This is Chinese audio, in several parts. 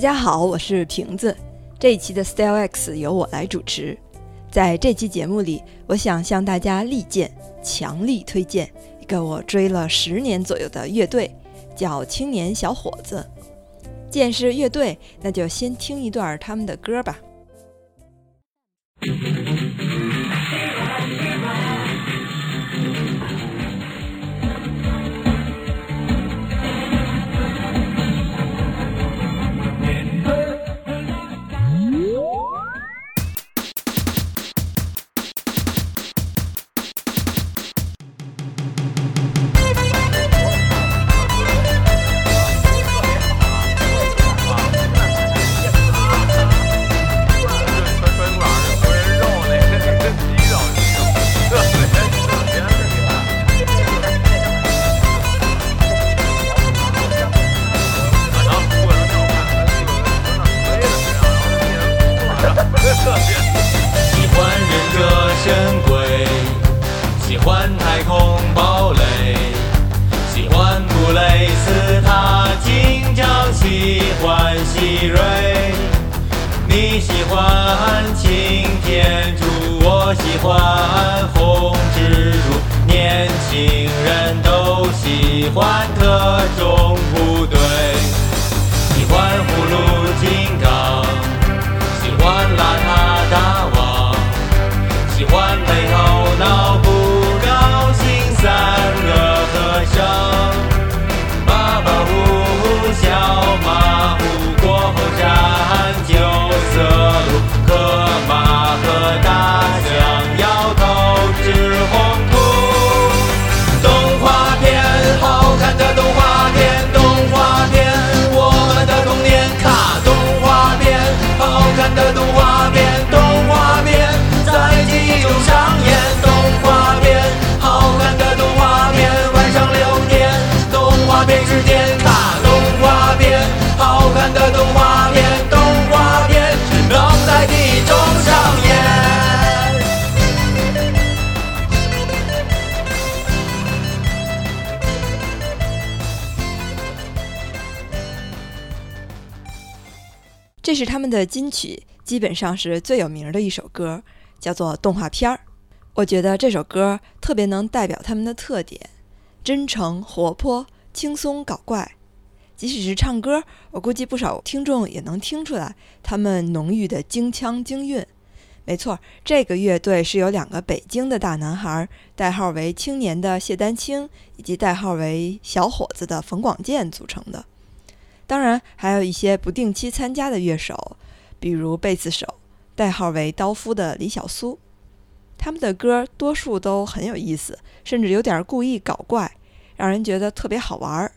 大家好，我是瓶子。这一期的 Style X 由我来主持。在这期节目里，我想向大家力荐、强力推荐一个我追了十年左右的乐队，叫青年小伙子。既然是乐队，那就先听一段他们的歌吧。太空堡垒，喜欢布雷斯塔，紧张，喜欢希瑞，你喜欢擎天柱，我喜欢红蜘蛛，年轻人都喜欢特种部队，喜欢葫芦金刚，喜欢邋遢大王，喜欢没头脑。这是他们的金曲，基本上是最有名的一首歌，叫做《动画片儿》。我觉得这首歌特别能代表他们的特点：真诚、活泼、轻松、搞怪。即使是唱歌，我估计不少听众也能听出来他们浓郁的京腔京韵。没错，这个乐队是由两个北京的大男孩，代号为“青年”的谢丹青，以及代号为“小伙子”的冯广建组成的。当然，还有一些不定期参加的乐手，比如贝斯手，代号为刀夫的李小苏。他们的歌多数都很有意思，甚至有点故意搞怪，让人觉得特别好玩儿。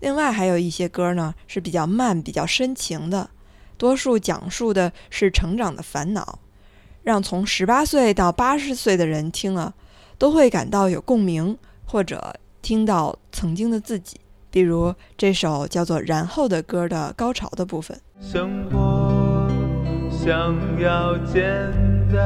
另外，还有一些歌呢是比较慢、比较深情的，多数讲述的是成长的烦恼，让从十八岁到八十岁的人听了都会感到有共鸣，或者听到曾经的自己。比如这首叫做《然后》的歌的高潮的部分。生活想要简单，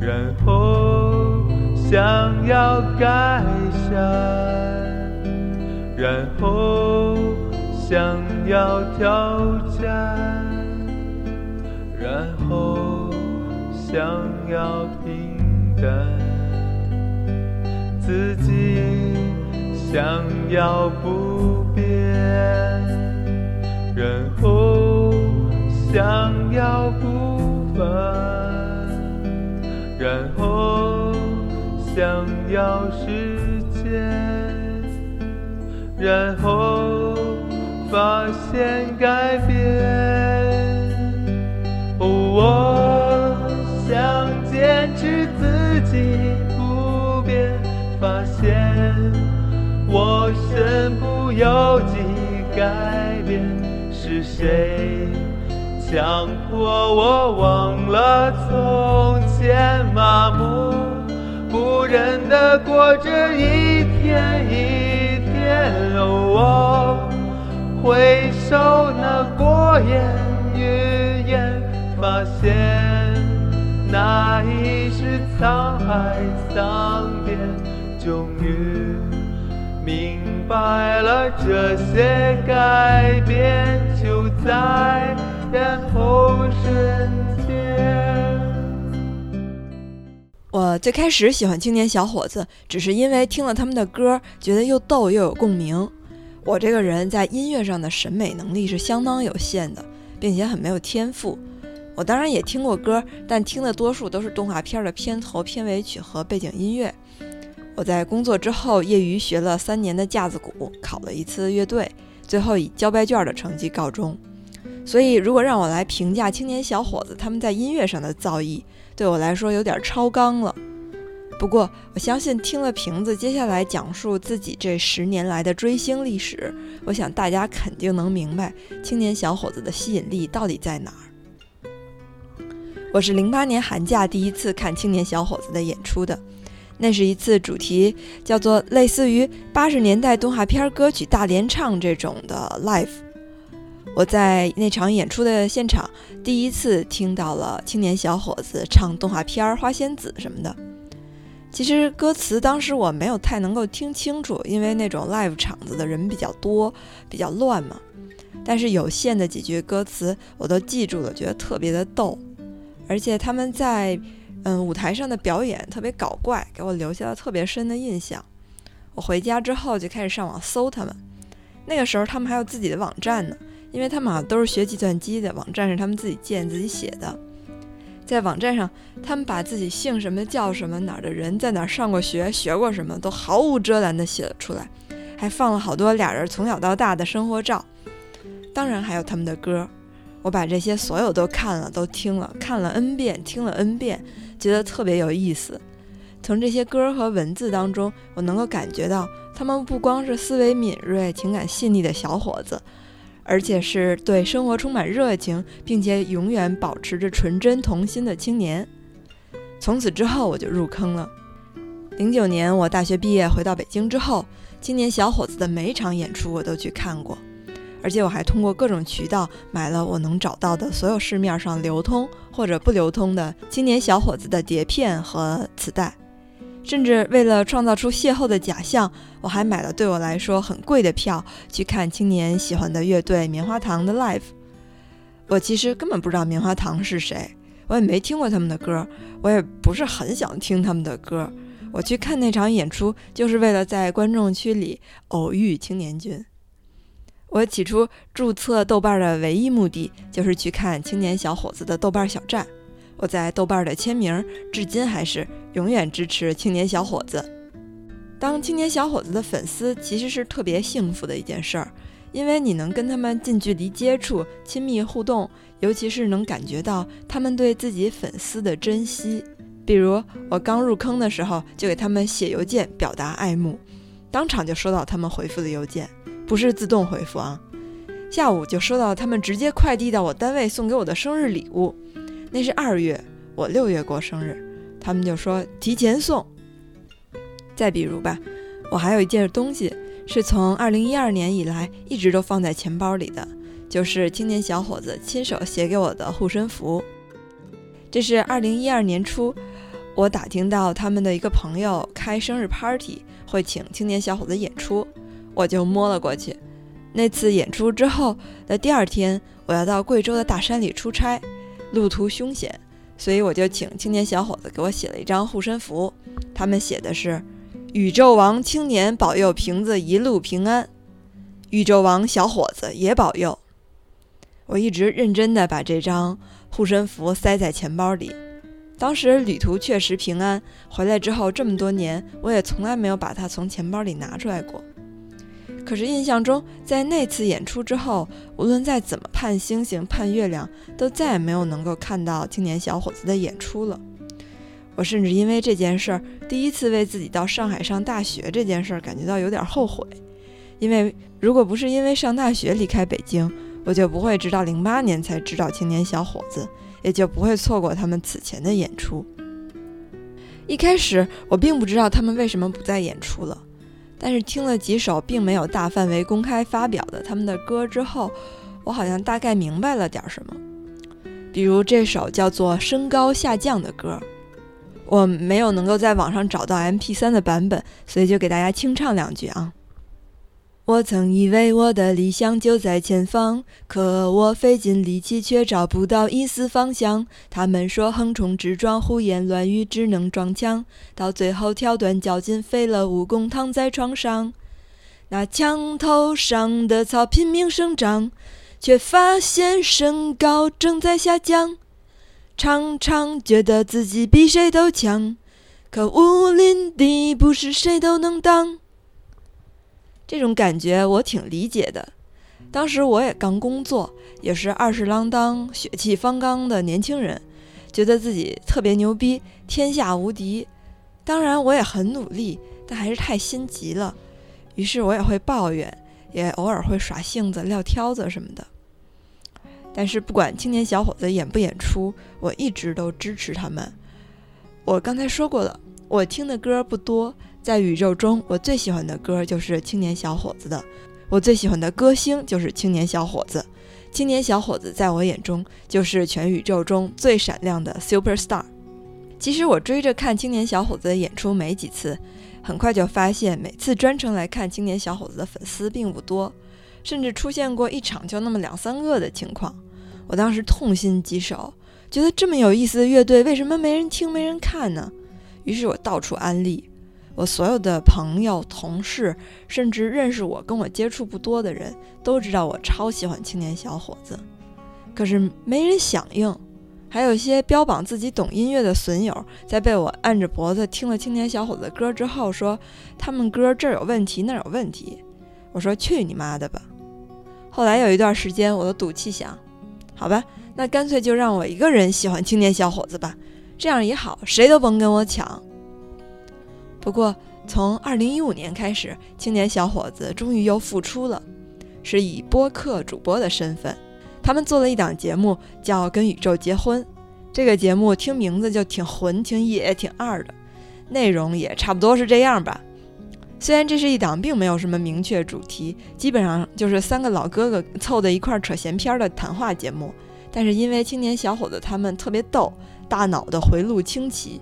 然后想要改善，然后想要挑战，然后想要平淡，自己。想要不变，然后想要不烦，然后想要时间，然后发现改变。哦我想坚持自己不变，发现。我身不由己改变，是谁强迫我忘了从前，麻木不仁的过着一天一天。哦我回首那过眼云烟，发现那已是沧海桑田，终于。明白了这些改变就在然后瞬间。我最开始喜欢青年小伙子，只是因为听了他们的歌，觉得又逗又有共鸣。我这个人在音乐上的审美能力是相当有限的，并且很没有天赋。我当然也听过歌，但听的多数都是动画片的片头、片尾曲和背景音乐。我在工作之后，业余学了三年的架子鼓，考了一次乐队，最后以交白卷的成绩告终。所以，如果让我来评价青年小伙子他们在音乐上的造诣，对我来说有点超纲了。不过，我相信听了瓶子接下来讲述自己这十年来的追星历史，我想大家肯定能明白青年小伙子的吸引力到底在哪儿。我是零八年寒假第一次看青年小伙子的演出的，那是一次主题叫做类似于八十年代动画片歌曲大联唱这种的 live。我在那场演出的现场第一次听到了青年小伙子唱动画片《花仙子》什么的。其实歌词当时我没有太能够听清楚，因为那种 live 场子的人比较多，比较乱嘛。但是有限的几句歌词我都记住了，觉得特别的逗。而且他们在嗯舞台上的表演特别搞怪，给我留下了特别深的印象。我回家之后就开始上网搜他们，那个时候他们还有自己的网站呢，因为他们好像都是学计算机的，网站是他们自己建自己写的。在网站上，他们把自己姓什么叫什么哪儿的人在哪儿上过学学过什么都毫无遮拦地写了出来，还放了好多俩人从小到大的生活照，当然还有他们的歌。我把这些所有都看了，都听了，看了 n 遍，听了 n 遍，觉得特别有意思。从这些歌和文字当中，我能够感觉到他们不光是思维敏锐、情感细腻的小伙子，而且是对生活充满热情，并且永远保持着纯真童心的青年。从此之后，我就入坑了。零九年我大学毕业回到北京之后，青年小伙子的每一场演出我都去看过。而且我还通过各种渠道买了我能找到的所有市面上流通或者不流通的青年小伙子的碟片和磁带，甚至为了创造出邂逅的假象，我还买了对我来说很贵的票去看青年喜欢的乐队棉花糖的 live。我其实根本不知道棉花糖是谁，我也没听过他们的歌，我也不是很想听他们的歌。我去看那场演出，就是为了在观众区里偶遇青年君。我起初注册豆瓣的唯一目的就是去看青年小伙子的豆瓣小站。我在豆瓣的签名至今还是永远支持青年小伙子。当青年小伙子的粉丝其实是特别幸福的一件事儿，因为你能跟他们近距离接触、亲密互动，尤其是能感觉到他们对自己粉丝的珍惜。比如我刚入坑的时候，就给他们写邮件表达爱慕，当场就收到他们回复的邮件。不是自动回复啊，下午就收到他们直接快递到我单位送给我的生日礼物，那是二月，我六月过生日，他们就说提前送。再比如吧，我还有一件东西是从二零一二年以来一直都放在钱包里的，就是青年小伙子亲手写给我的护身符。这是二零一二年初，我打听到他们的一个朋友开生日 party 会请青年小伙子演出。我就摸了过去。那次演出之后的第二天，我要到贵州的大山里出差，路途凶险，所以我就请青年小伙子给我写了一张护身符。他们写的是：“宇宙王青年保佑瓶子一路平安，宇宙王小伙子也保佑。”我一直认真地把这张护身符塞在钱包里。当时旅途确实平安，回来之后这么多年，我也从来没有把它从钱包里拿出来过。可是印象中，在那次演出之后，无论再怎么盼星星盼月亮，都再也没有能够看到青年小伙子的演出了。我甚至因为这件事儿，第一次为自己到上海上大学这件事儿感觉到有点后悔。因为如果不是因为上大学离开北京，我就不会直到零八年才知道青年小伙子，也就不会错过他们此前的演出。一开始我并不知道他们为什么不再演出了。但是听了几首并没有大范围公开发表的他们的歌之后，我好像大概明白了点什么。比如这首叫做《身高下降》的歌，我没有能够在网上找到 MP3 的版本，所以就给大家清唱两句啊。我曾以为我的理想就在前方，可我费尽力气却找不到一丝方向。他们说横冲直撞、胡言乱语，只能撞墙，到最后跳断脚筋，废了武功，躺在床上。那墙头上的草拼命生长，却发现身高正在下降。常常觉得自己比谁都强，可武林第不是谁都能当。这种感觉我挺理解的。当时我也刚工作，也是二十郎当、血气方刚的年轻人，觉得自己特别牛逼，天下无敌。当然，我也很努力，但还是太心急了。于是我也会抱怨，也偶尔会耍性子、撂挑子什么的。但是不管青年小伙子演不演出，我一直都支持他们。我刚才说过了，我听的歌不多。在宇宙中，我最喜欢的歌就是青年小伙子的，我最喜欢的歌星就是青年小伙子。青年小伙子在我眼中就是全宇宙中最闪亮的 super star。其实我追着看青年小伙子的演出没几次，很快就发现每次专程来看青年小伙子的粉丝并不多，甚至出现过一场就那么两三个的情况。我当时痛心疾首，觉得这么有意思的乐队为什么没人听没人看呢？于是我到处安利。我所有的朋友、同事，甚至认识我、跟我接触不多的人，都知道我超喜欢青年小伙子。可是没人响应，还有些标榜自己懂音乐的损友，在被我按着脖子听了青年小伙子的歌之后，说他们歌这儿有问题，那儿有问题。我说去你妈的吧！后来有一段时间，我都赌气想，好吧，那干脆就让我一个人喜欢青年小伙子吧，这样也好，谁都甭跟我抢。不过，从二零一五年开始，青年小伙子终于又复出了，是以播客主播的身份。他们做了一档节目，叫《跟宇宙结婚》。这个节目听名字就挺混、挺野、挺二的，内容也差不多是这样吧。虽然这是一档并没有什么明确主题，基本上就是三个老哥哥凑在一块扯闲篇的谈话节目，但是因为青年小伙子他们特别逗，大脑的回路清奇。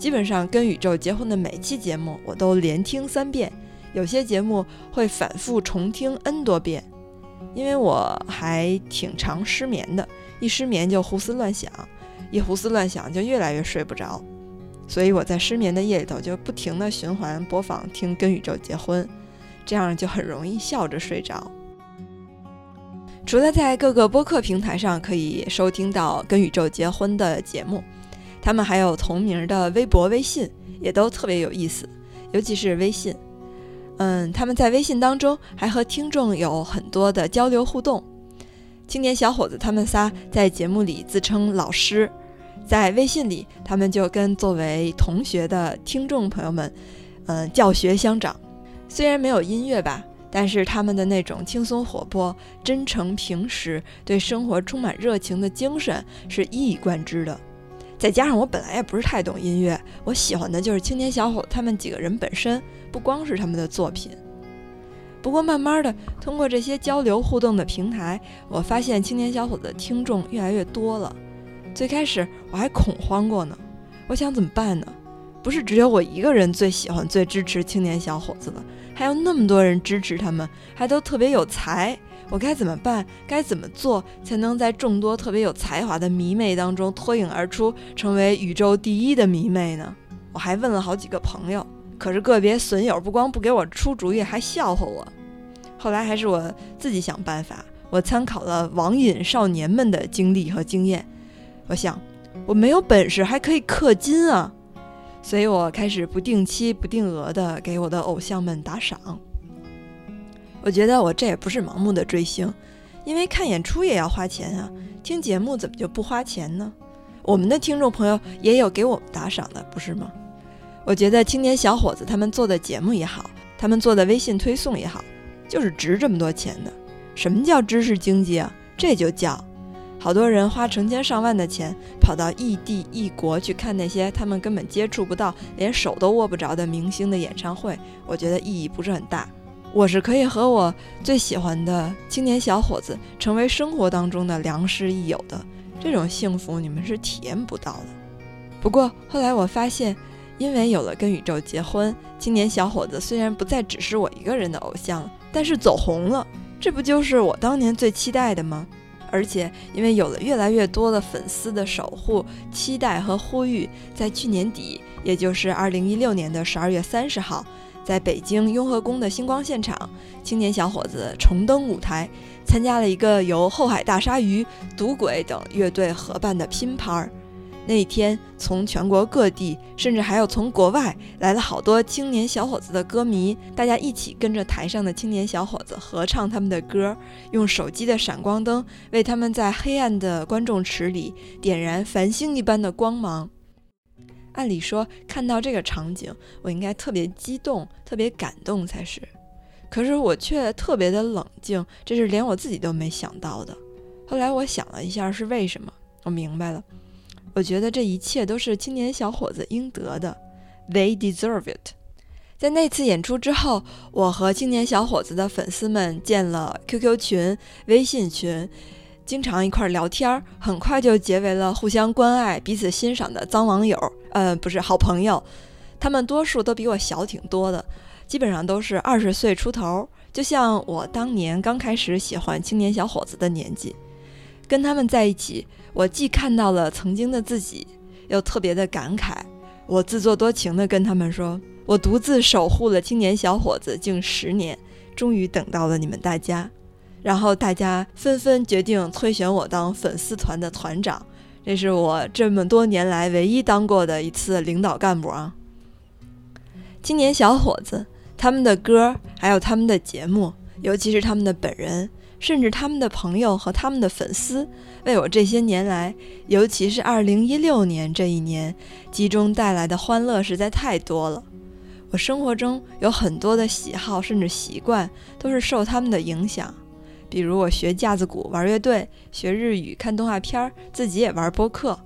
基本上跟宇宙结婚的每期节目我都连听三遍，有些节目会反复重听 n 多遍，因为我还挺常失眠的，一失眠就胡思乱想，一胡思乱想就越来越睡不着，所以我在失眠的夜里头就不停的循环播放听跟宇宙结婚，这样就很容易笑着睡着。除了在各个播客平台上可以收听到跟宇宙结婚的节目。他们还有同名的微博、微信，也都特别有意思，尤其是微信。嗯，他们在微信当中还和听众有很多的交流互动。青年小伙子他们仨在节目里自称老师，在微信里他们就跟作为同学的听众朋友们，嗯，教学相长。虽然没有音乐吧，但是他们的那种轻松活泼、真诚平实、对生活充满热情的精神是一以贯之的。再加上我本来也不是太懂音乐，我喜欢的就是青年小伙他们几个人本身，不光是他们的作品。不过慢慢的，通过这些交流互动的平台，我发现青年小伙的听众越来越多了。最开始我还恐慌过呢，我想怎么办呢？不是只有我一个人最喜欢、最支持青年小伙子了，还有那么多人支持他们，还都特别有才。我该怎么办？该怎么做才能在众多特别有才华的迷妹当中脱颖而出，成为宇宙第一的迷妹呢？我还问了好几个朋友，可是个别损友不光不给我出主意，还笑话我。后来还是我自己想办法。我参考了网瘾少年们的经历和经验，我想我没有本事还可以氪金啊，所以我开始不定期、不定额的给我的偶像们打赏。我觉得我这也不是盲目的追星，因为看演出也要花钱啊，听节目怎么就不花钱呢？我们的听众朋友也有给我们打赏的，不是吗？我觉得青年小伙子他们做的节目也好，他们做的微信推送也好，就是值这么多钱的。什么叫知识经济啊？这就叫好多人花成千上万的钱跑到异地异国去看那些他们根本接触不到、连手都握不着的明星的演唱会，我觉得意义不是很大。我是可以和我最喜欢的青年小伙子成为生活当中的良师益友的，这种幸福你们是体验不到的。不过后来我发现，因为有了跟宇宙结婚，青年小伙子虽然不再只是我一个人的偶像，但是走红了，这不就是我当年最期待的吗？而且因为有了越来越多的粉丝的守护、期待和呼吁，在去年底，也就是二零一六年的十二月三十号，在北京雍和宫的星光现场，青年小伙子重登舞台，参加了一个由后海大鲨鱼、赌鬼等乐队合办的拼盘儿。那一天，从全国各地，甚至还有从国外来了好多青年小伙子的歌迷，大家一起跟着台上的青年小伙子合唱他们的歌，用手机的闪光灯为他们在黑暗的观众池里点燃繁星一般的光芒。按理说，看到这个场景，我应该特别激动、特别感动才是，可是我却特别的冷静，这是连我自己都没想到的。后来我想了一下，是为什么？我明白了。我觉得这一切都是青年小伙子应得的，They deserve it。在那次演出之后，我和青年小伙子的粉丝们建了 QQ 群、微信群，经常一块聊天儿，很快就结为了互相关爱、彼此欣赏的脏网友。呃，不是好朋友，他们多数都比我小挺多的，基本上都是二十岁出头，就像我当年刚开始喜欢青年小伙子的年纪。跟他们在一起。我既看到了曾经的自己，又特别的感慨。我自作多情地跟他们说：“我独自守护了青年小伙子近十年，终于等到了你们大家。”然后大家纷纷决定推选我当粉丝团的团长，这是我这么多年来唯一当过的一次领导干部啊！青年小伙子，他们的歌，还有他们的节目，尤其是他们的本人。甚至他们的朋友和他们的粉丝，为我这些年来，尤其是二零一六年这一年，集中带来的欢乐实在太多了。我生活中有很多的喜好，甚至习惯，都是受他们的影响。比如我学架子鼓、玩乐队、学日语、看动画片儿，自己也玩播客。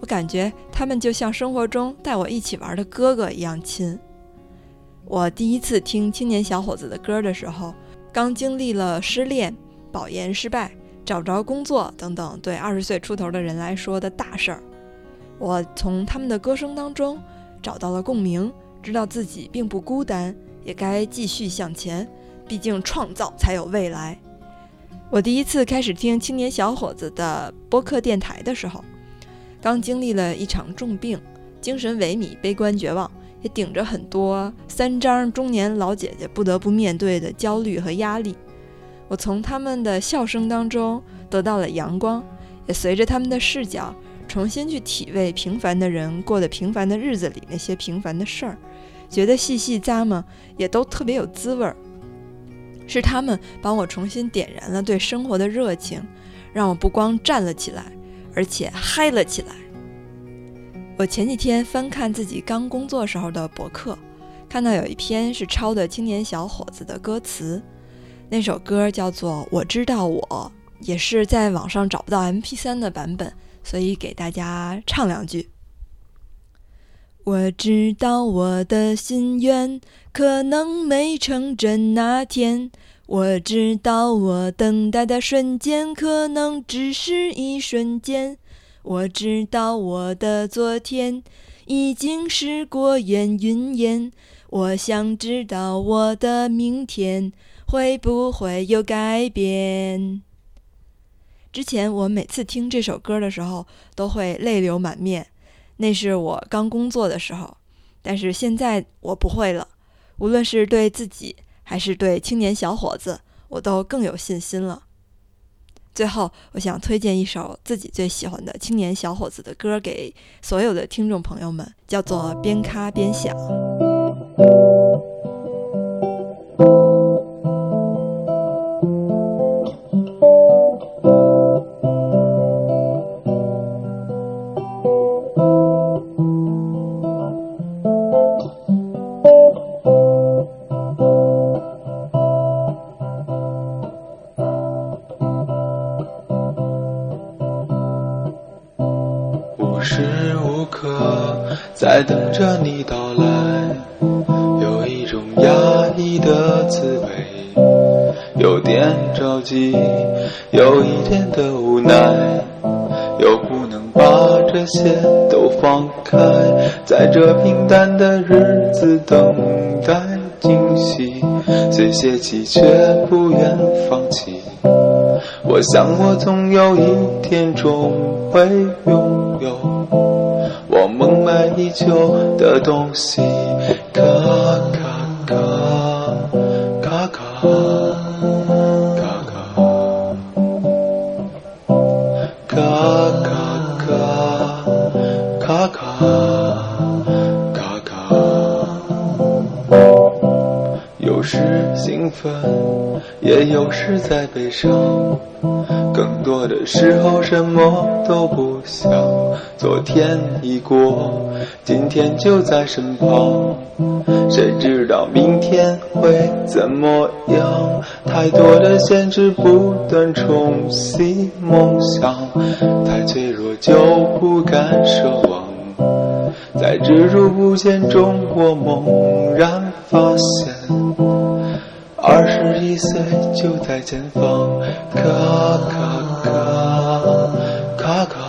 我感觉他们就像生活中带我一起玩的哥哥一样亲。我第一次听青年小伙子的歌的时候，刚经历了失恋。保研失败、找不着工作等等，对二十岁出头的人来说的大事儿，我从他们的歌声当中找到了共鸣，知道自己并不孤单，也该继续向前。毕竟创造才有未来。我第一次开始听青年小伙子的播客电台的时候，刚经历了一场重病，精神萎靡、悲观绝望，也顶着很多三张中年老姐姐不得不面对的焦虑和压力。我从他们的笑声当中得到了阳光，也随着他们的视角重新去体味平凡的人过的平凡的日子里那些平凡的事儿，觉得细细咂摸也都特别有滋味儿。是他们帮我重新点燃了对生活的热情，让我不光站了起来，而且嗨了起来。我前几天翻看自己刚工作时候的博客，看到有一篇是抄的青年小伙子的歌词。那首歌叫做《我知道我》，也是在网上找不到 MP3 的版本，所以给大家唱两句。我知道我的心愿可能没成真那天，我知道我等待的瞬间可能只是一瞬间，我知道我的昨天已经是过眼云烟，我想知道我的明天。会不会有改变？之前我每次听这首歌的时候都会泪流满面，那是我刚工作的时候。但是现在我不会了，无论是对自己还是对青年小伙子，我都更有信心了。最后，我想推荐一首自己最喜欢的青年小伙子的歌给所有的听众朋友们，叫做《边咖边想》。你到来，有一种压抑的滋味，有点着急，有一点的无奈，又不能把这些都放开，在这平淡的日子等待。惊喜，虽泄气却不愿放弃。我想我总有一天终会拥有我梦寐以求的东西。咔咔咔咔咔咔咔咔咔咔咔咔，有时兴奋，也有时在悲伤。更多的时候什么都不想，昨天已过，今天就在身旁，谁知道明天会怎么样？太多的限制不断冲击梦想，太脆弱就不敢奢望，在执着不见中，我猛然发现。二十一岁就在前方，咔咔咔咔咔。